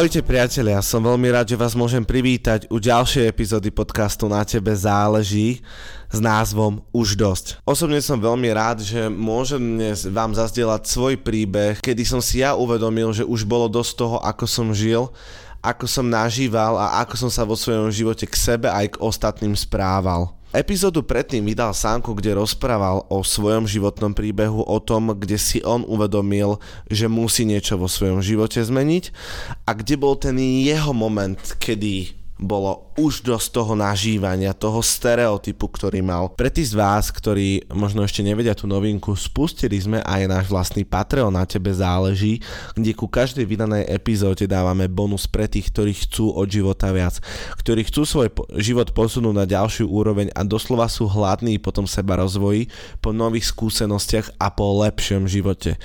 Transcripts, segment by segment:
Ahojte priatelia, som veľmi rád, že vás môžem privítať u ďalšej epizódy podcastu Na tebe záleží s názvom Už dosť. Osobne som veľmi rád, že môžem dnes vám zazdieľať svoj príbeh, kedy som si ja uvedomil, že už bolo dosť toho, ako som žil, ako som nažíval a ako som sa vo svojom živote k sebe aj k ostatným správal. Epizódu predtým vydal Sánko, kde rozprával o svojom životnom príbehu, o tom, kde si on uvedomil, že musí niečo vo svojom živote zmeniť a kde bol ten jeho moment, kedy bolo už dosť toho nažívania, toho stereotypu, ktorý mal. Pre tých z vás, ktorí možno ešte nevedia tú novinku, spustili sme aj náš vlastný Patreon na tebe záleží, kde ku každej vydanej epizóde dávame bonus pre tých, ktorí chcú od života viac, ktorí chcú svoj život posunúť na ďalšiu úroveň a doslova sú hladní po tom seba rozvoji, po nových skúsenostiach a po lepšom živote.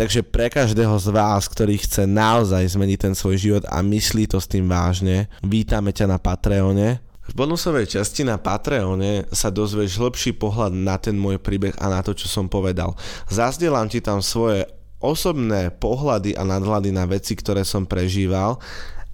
Takže pre každého z vás, ktorý chce naozaj zmeniť ten svoj život a myslí to s tým vážne, vítame ťa na Patreone. V bonusovej časti na Patreone sa dozvieš lepší pohľad na ten môj príbeh a na to, čo som povedal. Zazdielam ti tam svoje osobné pohľady a nadhľady na veci, ktoré som prežíval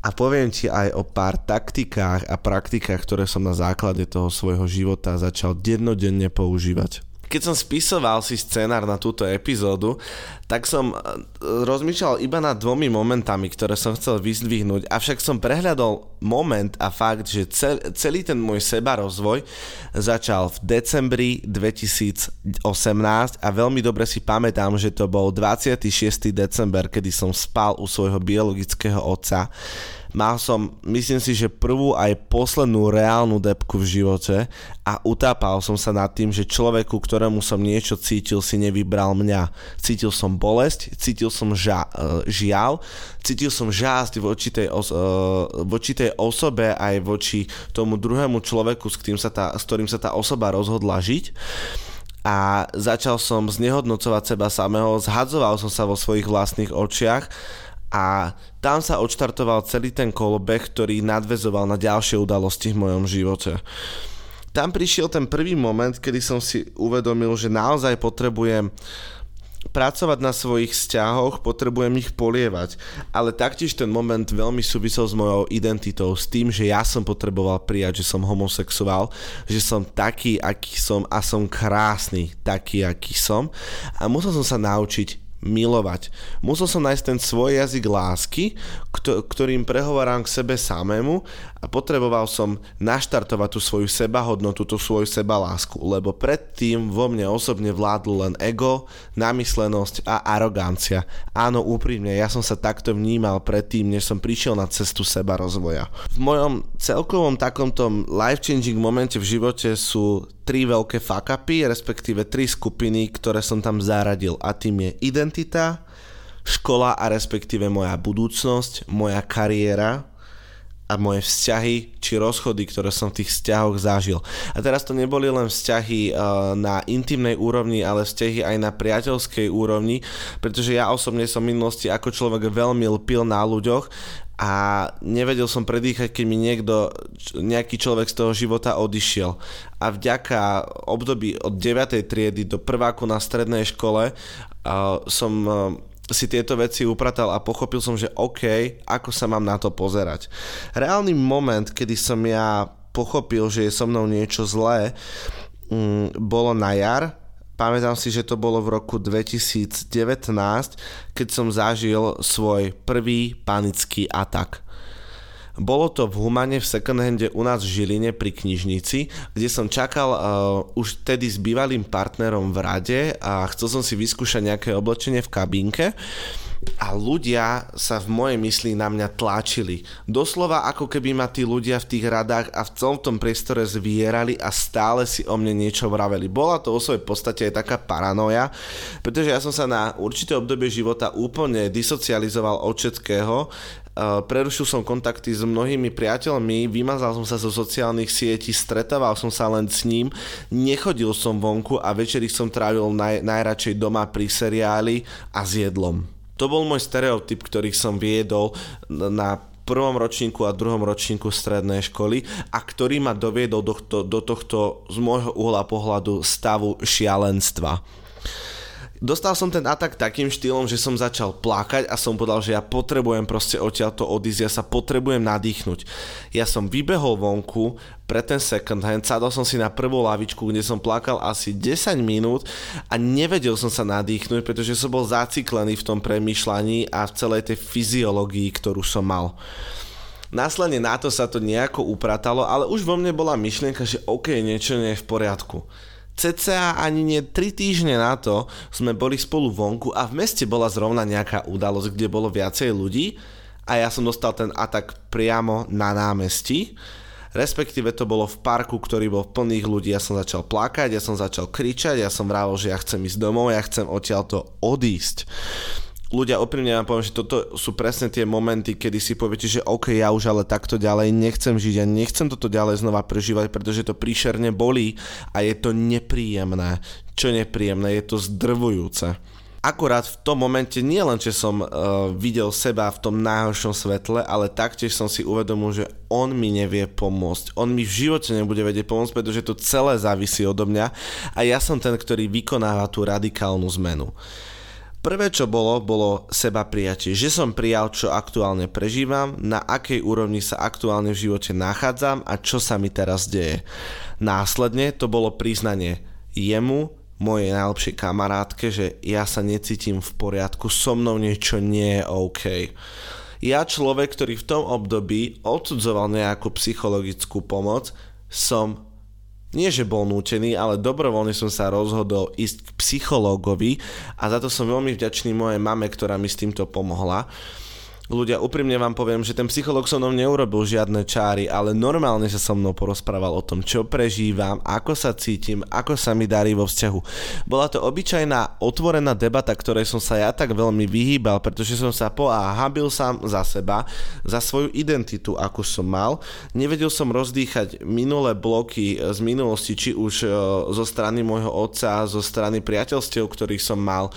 a poviem ti aj o pár taktikách a praktikách, ktoré som na základe toho svojho života začal dennodenne používať keď som spisoval si scenár na túto epizódu, tak som e, rozmýšľal iba nad dvomi momentami, ktoré som chcel vyzdvihnúť, avšak som prehľadol moment a fakt, že cel, celý ten môj seba rozvoj začal v decembri 2018 a veľmi dobre si pamätám, že to bol 26. december, kedy som spal u svojho biologického otca Mal som, myslím si, že prvú aj poslednú reálnu depku v živote a utápal som sa nad tým, že človeku, ktorému som niečo cítil, si nevybral mňa. Cítil som bolesť, cítil som ža- e, žiaľ, cítil som žásť voči tej, os- e, voči tej osobe aj voči tomu druhému človeku, s, ktorým sa tá, s ktorým sa tá osoba rozhodla žiť a začal som znehodnocovať seba samého, zhadzoval som sa vo svojich vlastných očiach a tam sa odštartoval celý ten kolobeh, ktorý nadvezoval na ďalšie udalosti v mojom živote. Tam prišiel ten prvý moment, kedy som si uvedomil, že naozaj potrebujem pracovať na svojich vzťahoch, potrebujem ich polievať. Ale taktiež ten moment veľmi súvisel s mojou identitou, s tým, že ja som potreboval prijať, že som homosexuál, že som taký, aký som a som krásny, taký, aký som. A musel som sa naučiť milovať. Musel som nájsť ten svoj jazyk lásky, ktorým prehovorám k sebe samému a potreboval som naštartovať tú svoju sebahodnotu, tú svoju sebalásku, lebo predtým vo mne osobne vládlo len ego, namyslenosť a arogancia. Áno, úprimne, ja som sa takto vnímal predtým, než som prišiel na cestu seba rozvoja. V mojom celkovom takomto life-changing momente v živote sú tri veľké fakapy, respektíve tri skupiny, ktoré som tam zaradil a tým je identita, škola a respektíve moja budúcnosť, moja kariéra a moje vzťahy či rozchody, ktoré som v tých vzťahoch zažil. A teraz to neboli len vzťahy uh, na intimnej úrovni, ale vzťahy aj na priateľskej úrovni, pretože ja osobne som v minulosti ako človek veľmi lpil na ľuďoch a nevedel som predýchať, keď mi niekto, nejaký človek z toho života odišiel. A vďaka období od 9. triedy do prváku na strednej škole som uh, si tieto veci upratal a pochopil som, že OK, ako sa mám na to pozerať. Reálny moment, kedy som ja pochopil, že je so mnou niečo zlé, um, bolo na jar, Pamätám si, že to bolo v roku 2019, keď som zažil svoj prvý panický atak. Bolo to v Humane v secondhande u nás v Žiline pri knižnici, kde som čakal uh, už tedy s bývalým partnerom v rade a chcel som si vyskúšať nejaké oblečenie v kabínke a ľudia sa v mojej mysli na mňa tlačili. Doslova ako keby ma tí ľudia v tých radách a v celom tom priestore zvierali a stále si o mne niečo vraveli. Bola to o svojej podstate aj taká paranoja, pretože ja som sa na určité obdobie života úplne disocializoval od všetkého, prerušil som kontakty s mnohými priateľmi, vymazal som sa zo sociálnych sietí, stretával som sa len s ním, nechodil som vonku a večeri som trávil naj, najradšej doma pri seriáli a s jedlom. To bol môj stereotyp, ktorý som viedol na prvom ročníku a druhom ročníku strednej školy a ktorý ma doviedol do, do, do tohto z môjho uhla pohľadu stavu šialenstva. Dostal som ten atak takým štýlom, že som začal plakať a som povedal, že ja potrebujem proste odtiaľto odísť, ja sa potrebujem nadýchnuť. Ja som vybehol vonku pre ten second hand, sadol som si na prvú lavičku, kde som plakal asi 10 minút a nevedel som sa nadýchnuť, pretože som bol zaciklený v tom premyšľaní a v celej tej fyziológii, ktorú som mal. Následne na to sa to nejako upratalo, ale už vo mne bola myšlienka, že OK, niečo nie je v poriadku cca ani nie 3 týždne na to sme boli spolu vonku a v meste bola zrovna nejaká udalosť, kde bolo viacej ľudí a ja som dostal ten atak priamo na námestí. Respektíve to bolo v parku, ktorý bol plných ľudí. Ja som začal plakať, ja som začal kričať, ja som vravil, že ja chcem ísť domov, ja chcem odtiaľto odísť ľudia oprímne vám poviem, že toto sú presne tie momenty, kedy si poviete, že OK, ja už ale takto ďalej nechcem žiť, ja nechcem toto ďalej znova prežívať, pretože to príšerne bolí a je to nepríjemné. Čo nepríjemné, je to zdrvujúce. Akurát v tom momente nie len, že som uh, videl seba v tom najhoršom svetle, ale taktiež som si uvedomil, že on mi nevie pomôcť. On mi v živote nebude vedieť pomôcť, pretože to celé závisí odo mňa a ja som ten, ktorý vykonáva tú radikálnu zmenu. Prvé, čo bolo, bolo seba prijatie. Že som prijal, čo aktuálne prežívam, na akej úrovni sa aktuálne v živote nachádzam a čo sa mi teraz deje. Následne to bolo priznanie jemu, mojej najlepšej kamarátke, že ja sa necítim v poriadku, so mnou niečo nie je OK. Ja človek, ktorý v tom období odsudzoval nejakú psychologickú pomoc, som nie že bol nútený, ale dobrovoľne som sa rozhodol ísť k psychológovi a za to som veľmi vďačný mojej mame, ktorá mi s týmto pomohla ľudia, úprimne vám poviem, že ten psycholog so mnou neurobil žiadne čáry, ale normálne sa so mnou porozprával o tom, čo prežívam, ako sa cítim, ako sa mi darí vo vzťahu. Bola to obyčajná otvorená debata, ktorej som sa ja tak veľmi vyhýbal, pretože som sa po a habil sám za seba, za svoju identitu, akú som mal. Nevedel som rozdýchať minulé bloky z minulosti, či už e, zo strany môjho otca, zo strany priateľstiev, ktorých som mal, e,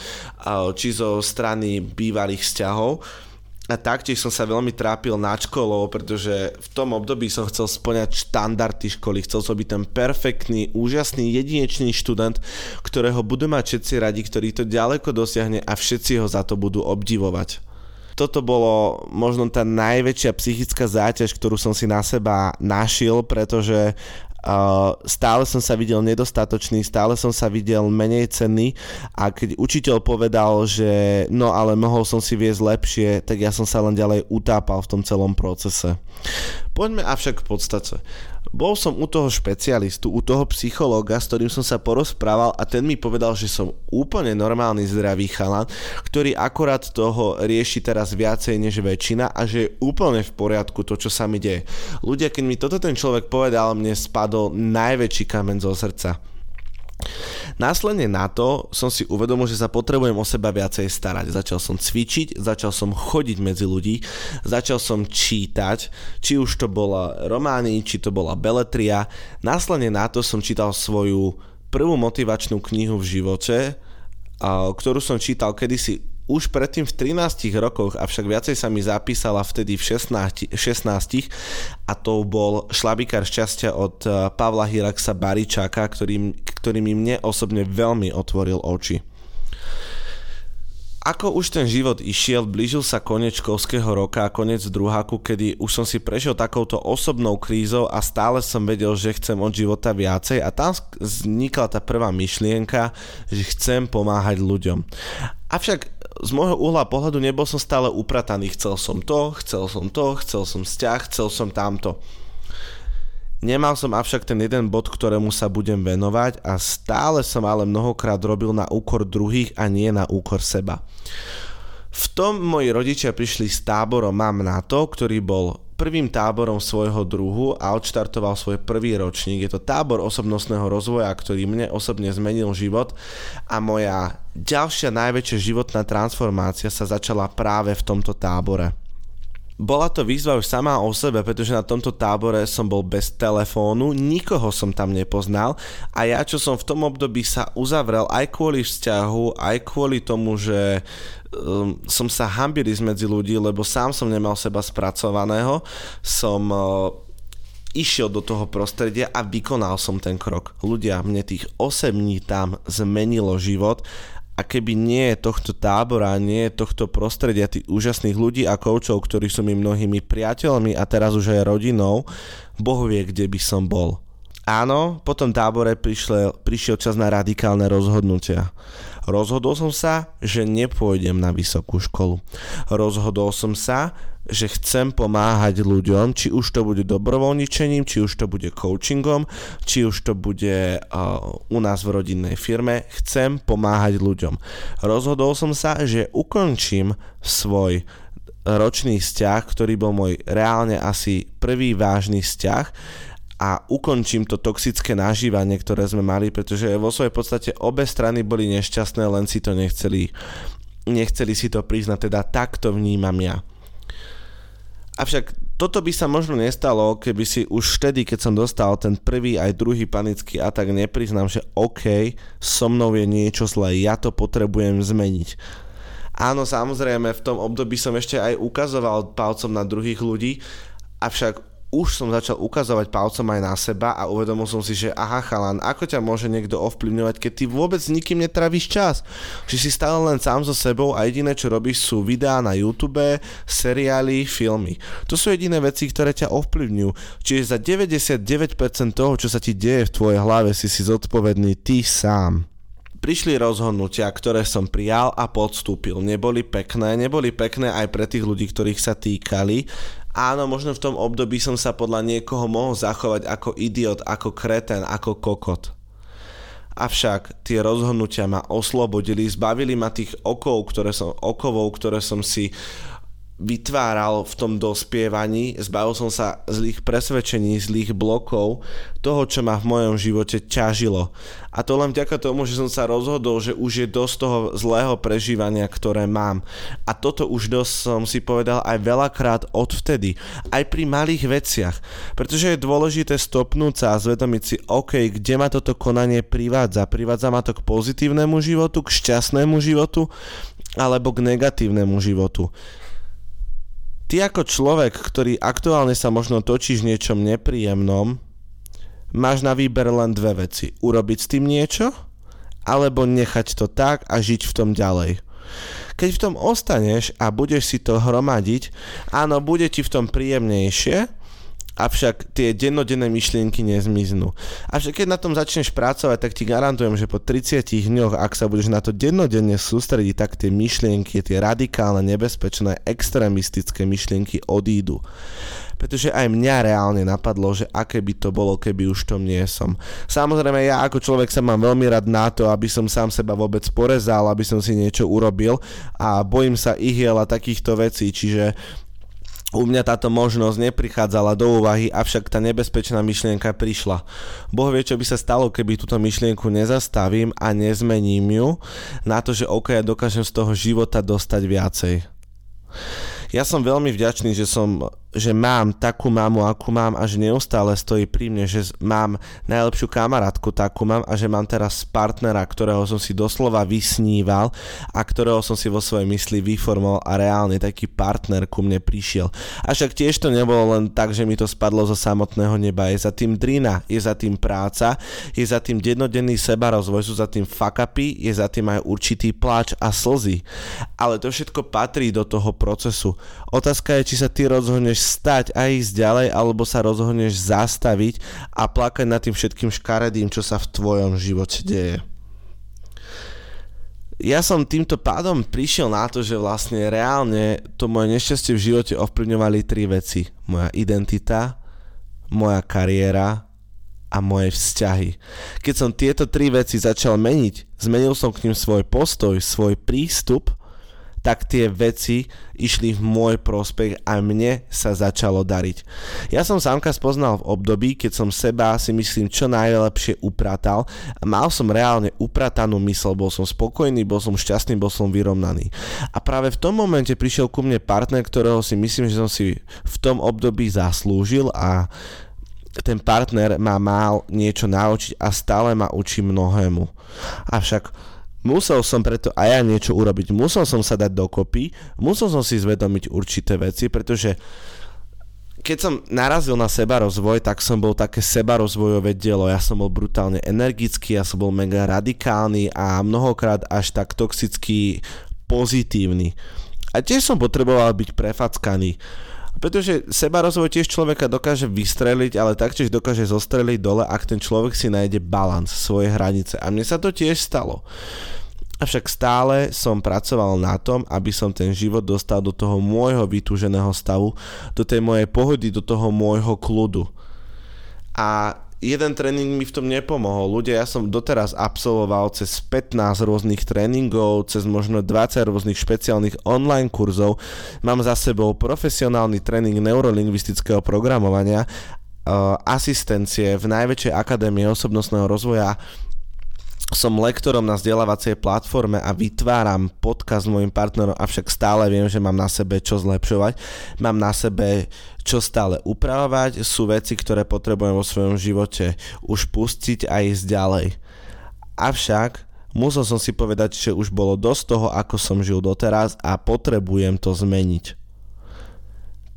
či zo strany bývalých vzťahov a taktiež som sa veľmi trápil na školou, pretože v tom období som chcel splňať štandardy školy, chcel som byť ten perfektný, úžasný, jedinečný študent, ktorého budú mať všetci radi, ktorý to ďaleko dosiahne a všetci ho za to budú obdivovať. Toto bolo možno tá najväčšia psychická záťaž, ktorú som si na seba našiel, pretože Stále som sa videl nedostatočný, stále som sa videl menej cenný a keď učiteľ povedal, že no ale mohol som si viesť lepšie, tak ja som sa len ďalej utápal v tom celom procese. Poďme avšak k podstate. Bol som u toho špecialistu, u toho psychológa, s ktorým som sa porozprával a ten mi povedal, že som úplne normálny zdravý chalan, ktorý akorát toho rieši teraz viacej než väčšina a že je úplne v poriadku to, čo sa mi deje. Ľudia, keď mi toto ten človek povedal, mne spadol najväčší kamen zo srdca. Následne na to som si uvedomil, že sa potrebujem o seba viacej starať. Začal som cvičiť, začal som chodiť medzi ľudí, začal som čítať, či už to bola romány, či to bola beletria. Následne na to som čítal svoju prvú motivačnú knihu v živote, ktorú som čítal kedysi už predtým v 13 rokoch, avšak viacej sa mi zapísala vtedy v 16, 16 a to bol Šlabikár šťastia od eh, Pavla Hiraxa Baričáka, ktorý, mi mne osobne veľmi otvoril oči. Ako už ten život išiel, blížil sa koniec školského roka a koniec druháku, kedy už som si prešiel takouto osobnou krízou a stále som vedel, že chcem od života viacej a tam vznikla tá prvá myšlienka, že chcem pomáhať ľuďom. Avšak z môjho uhla pohľadu nebol som stále uprataný. Chcel som to, chcel som to, chcel som vzťah, chcel som tamto. Nemal som avšak ten jeden bod, ktorému sa budem venovať a stále som ale mnohokrát robil na úkor druhých a nie na úkor seba. V tom moji rodičia prišli s táborom Mám na to, ktorý bol prvým táborom svojho druhu a odštartoval svoj prvý ročník. Je to tábor osobnostného rozvoja, ktorý mne osobne zmenil život a moja ďalšia najväčšia životná transformácia sa začala práve v tomto tábore. Bola to výzva už sama o sebe, pretože na tomto tábore som bol bez telefónu, nikoho som tam nepoznal a ja, čo som v tom období sa uzavrel aj kvôli vzťahu, aj kvôli tomu, že um, som sa hambil medzi ľudí, lebo sám som nemal seba spracovaného, som uh, išiel do toho prostredia a vykonal som ten krok. Ľudia, mne tých 8 dní tam zmenilo život A keby nie tohto tábora, nie je tohto prostredia tých úžasných ľudí a koučov, ktorí sú mi mnohými priateľmi a teraz už aj rodinou, Boh vie, kde by som bol. Áno, po tom tábore prišiel, prišiel čas na radikálne rozhodnutia. Rozhodol som sa, že nepôjdem na vysokú školu. Rozhodol som sa, že chcem pomáhať ľuďom, či už to bude dobrovoľničením, či už to bude coachingom, či už to bude uh, u nás v rodinnej firme. Chcem pomáhať ľuďom. Rozhodol som sa, že ukončím svoj ročný vzťah, ktorý bol môj reálne asi prvý vážny vzťah a ukončím to toxické nažívanie, ktoré sme mali, pretože vo svojej podstate obe strany boli nešťastné, len si to nechceli, nechceli si to priznať, teda takto vnímam ja. Avšak toto by sa možno nestalo, keby si už vtedy, keď som dostal ten prvý aj druhý panický atak, nepriznám, že OK, so mnou je niečo zlé, ja to potrebujem zmeniť. Áno, samozrejme, v tom období som ešte aj ukazoval palcom na druhých ľudí, avšak už som začal ukazovať palcom aj na seba a uvedomil som si, že aha chalan, ako ťa môže niekto ovplyvňovať, keď ty vôbec s nikým netravíš čas. Že si stále len sám so sebou a jediné čo robíš sú videá na YouTube, seriály, filmy. To sú jediné veci, ktoré ťa ovplyvňujú. Čiže za 99% toho, čo sa ti deje v tvojej hlave, si si zodpovedný ty sám prišli rozhodnutia, ktoré som prijal a podstúpil. Neboli pekné, neboli pekné aj pre tých ľudí, ktorých sa týkali, Áno, možno v tom období som sa podľa niekoho mohol zachovať ako idiot, ako kreten, ako kokot. Avšak tie rozhodnutia ma oslobodili, zbavili ma tých okov, ktoré som, okovov, ktoré som si vytváral v tom dospievaní, zbavil som sa zlých presvedčení, zlých blokov, toho, čo ma v mojom živote ťažilo. A to len vďaka tomu, že som sa rozhodol, že už je dosť toho zlého prežívania, ktoré mám. A toto už dosť som si povedal aj veľakrát odvtedy, aj pri malých veciach. Pretože je dôležité stopnúť sa a zvedomiť si, OK, kde ma toto konanie privádza. Privádza ma to k pozitívnemu životu, k šťastnému životu, alebo k negatívnemu životu. Ty ako človek, ktorý aktuálne sa možno točíš v niečom nepríjemnom, máš na výber len dve veci. Urobiť s tým niečo, alebo nechať to tak a žiť v tom ďalej. Keď v tom ostaneš a budeš si to hromadiť, áno, bude ti v tom príjemnejšie, avšak tie dennodenné myšlienky nezmiznú. Avšak keď na tom začneš pracovať, tak ti garantujem, že po 30 dňoch, ak sa budeš na to dennodenne sústrediť, tak tie myšlienky, tie radikálne, nebezpečné, extrémistické myšlienky odídu pretože aj mňa reálne napadlo, že aké by to bolo, keby už tom nie som. Samozrejme, ja ako človek sa mám veľmi rád na to, aby som sám seba vôbec porezal, aby som si niečo urobil a bojím sa ihiel a takýchto vecí, čiže u mňa táto možnosť neprichádzala do úvahy, avšak tá nebezpečná myšlienka prišla. Boh vie, čo by sa stalo, keby túto myšlienku nezastavím a nezmením ju na to, že ok, ja dokážem z toho života dostať viacej. Ja som veľmi vďačný, že som že mám takú mamu, akú mám a že neustále stojí pri mne, že mám najlepšiu kamarátku, takú mám a že mám teraz partnera, ktorého som si doslova vysníval a ktorého som si vo svojej mysli vyformoval a reálne taký partner ku mne prišiel. A však tiež to nebolo len tak, že mi to spadlo zo samotného neba. Je za tým drina, je za tým práca, je za tým dennodenný sebarozvoj, sú za tým fakapy, je za tým aj určitý pláč a slzy. Ale to všetko patrí do toho procesu. Otázka je, či sa ty rozhodneš stať a ísť ďalej, alebo sa rozhodneš zastaviť a plakať nad tým všetkým škaredým, čo sa v tvojom živote deje. Ja som týmto pádom prišiel na to, že vlastne reálne to moje nešťastie v živote ovplyvňovali tri veci. Moja identita, moja kariéra a moje vzťahy. Keď som tieto tri veci začal meniť, zmenil som k ním svoj postoj, svoj prístup tak tie veci išli v môj prospech a mne sa začalo dariť. Ja som sámka spoznal v období, keď som seba si myslím čo najlepšie upratal a mal som reálne upratanú mysl, bol som spokojný, bol som šťastný, bol som vyrovnaný. A práve v tom momente prišiel ku mne partner, ktorého si myslím, že som si v tom období zaslúžil a ten partner ma mal niečo naučiť a stále ma učí mnohému. Avšak Musel som preto aj ja niečo urobiť, musel som sa dať dokopy, musel som si zvedomiť určité veci, pretože keď som narazil na seba rozvoj, tak som bol také sebarozvojové dielo. Ja som bol brutálne energický, ja som bol mega radikálny a mnohokrát až tak toxicky pozitívny. A tiež som potreboval byť prefackaný. Pretože seba rozvoj tiež človeka dokáže vystreliť, ale taktiež dokáže zostreliť dole, ak ten človek si nájde balans, svoje hranice. A mne sa to tiež stalo. Avšak stále som pracoval na tom, aby som ten život dostal do toho môjho vytúženého stavu, do tej mojej pohody, do toho môjho kľudu. A jeden tréning mi v tom nepomohol. Ľudia, ja som doteraz absolvoval cez 15 rôznych tréningov, cez možno 20 rôznych špeciálnych online kurzov. Mám za sebou profesionálny tréning neurolingvistického programovania, asistencie v najväčšej akadémie osobnostného rozvoja som lektorom na vzdelávacej platforme a vytváram podcast s mojim partnerom, avšak stále viem, že mám na sebe čo zlepšovať, mám na sebe čo stále upravovať, sú veci, ktoré potrebujem vo svojom živote už pustiť a ísť ďalej. Avšak musel som si povedať, že už bolo dosť toho, ako som žil doteraz a potrebujem to zmeniť.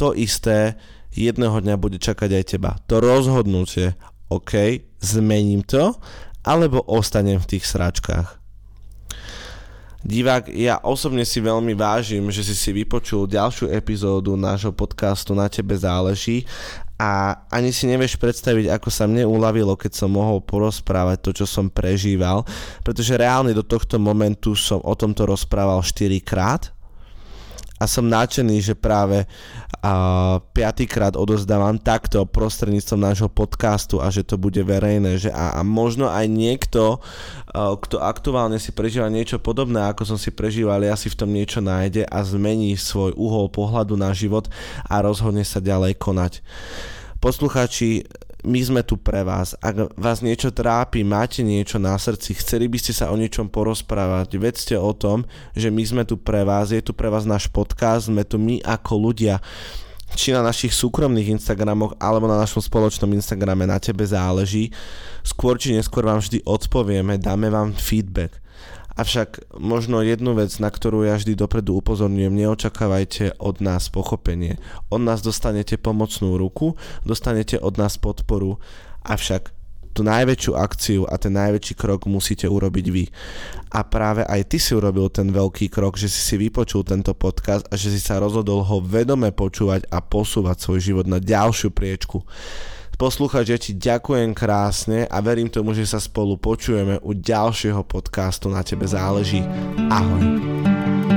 To isté jedného dňa bude čakať aj teba. To rozhodnutie, OK, zmením to alebo ostanem v tých sračkách. Divák, ja osobne si veľmi vážim, že si si vypočul ďalšiu epizódu nášho podcastu Na tebe záleží a ani si nevieš predstaviť, ako sa mne uľavilo, keď som mohol porozprávať to, čo som prežíval, pretože reálne do tohto momentu som o tomto rozprával 4 krát a som nadšený, že práve a, piatýkrát odozdávam takto prostredníctvom nášho podcastu a že to bude verejné, že a, a možno aj niekto, a, kto aktuálne si prežíva niečo podobné, ako som si prežíval, ja si v tom niečo nájde a zmení svoj uhol pohľadu na život a rozhodne sa ďalej konať. Poslucháči, my sme tu pre vás. Ak vás niečo trápi, máte niečo na srdci, chceli by ste sa o niečom porozprávať, vedzte o tom, že my sme tu pre vás, je tu pre vás náš podcast, sme tu my ako ľudia, či na našich súkromných Instagramoch alebo na našom spoločnom Instagrame na tebe záleží. Skôr či neskôr vám vždy odpovieme, dáme vám feedback. Avšak možno jednu vec, na ktorú ja vždy dopredu upozorňujem, neočakávajte od nás pochopenie. Od nás dostanete pomocnú ruku, dostanete od nás podporu, avšak tú najväčšiu akciu a ten najväčší krok musíte urobiť vy. A práve aj ty si urobil ten veľký krok, že si si vypočul tento podcast a že si sa rozhodol ho vedome počúvať a posúvať svoj život na ďalšiu priečku. Poslúchať, ti ďakujem krásne a verím tomu, že sa spolu počujeme u ďalšieho podcastu Na tebe záleží. Ahoj.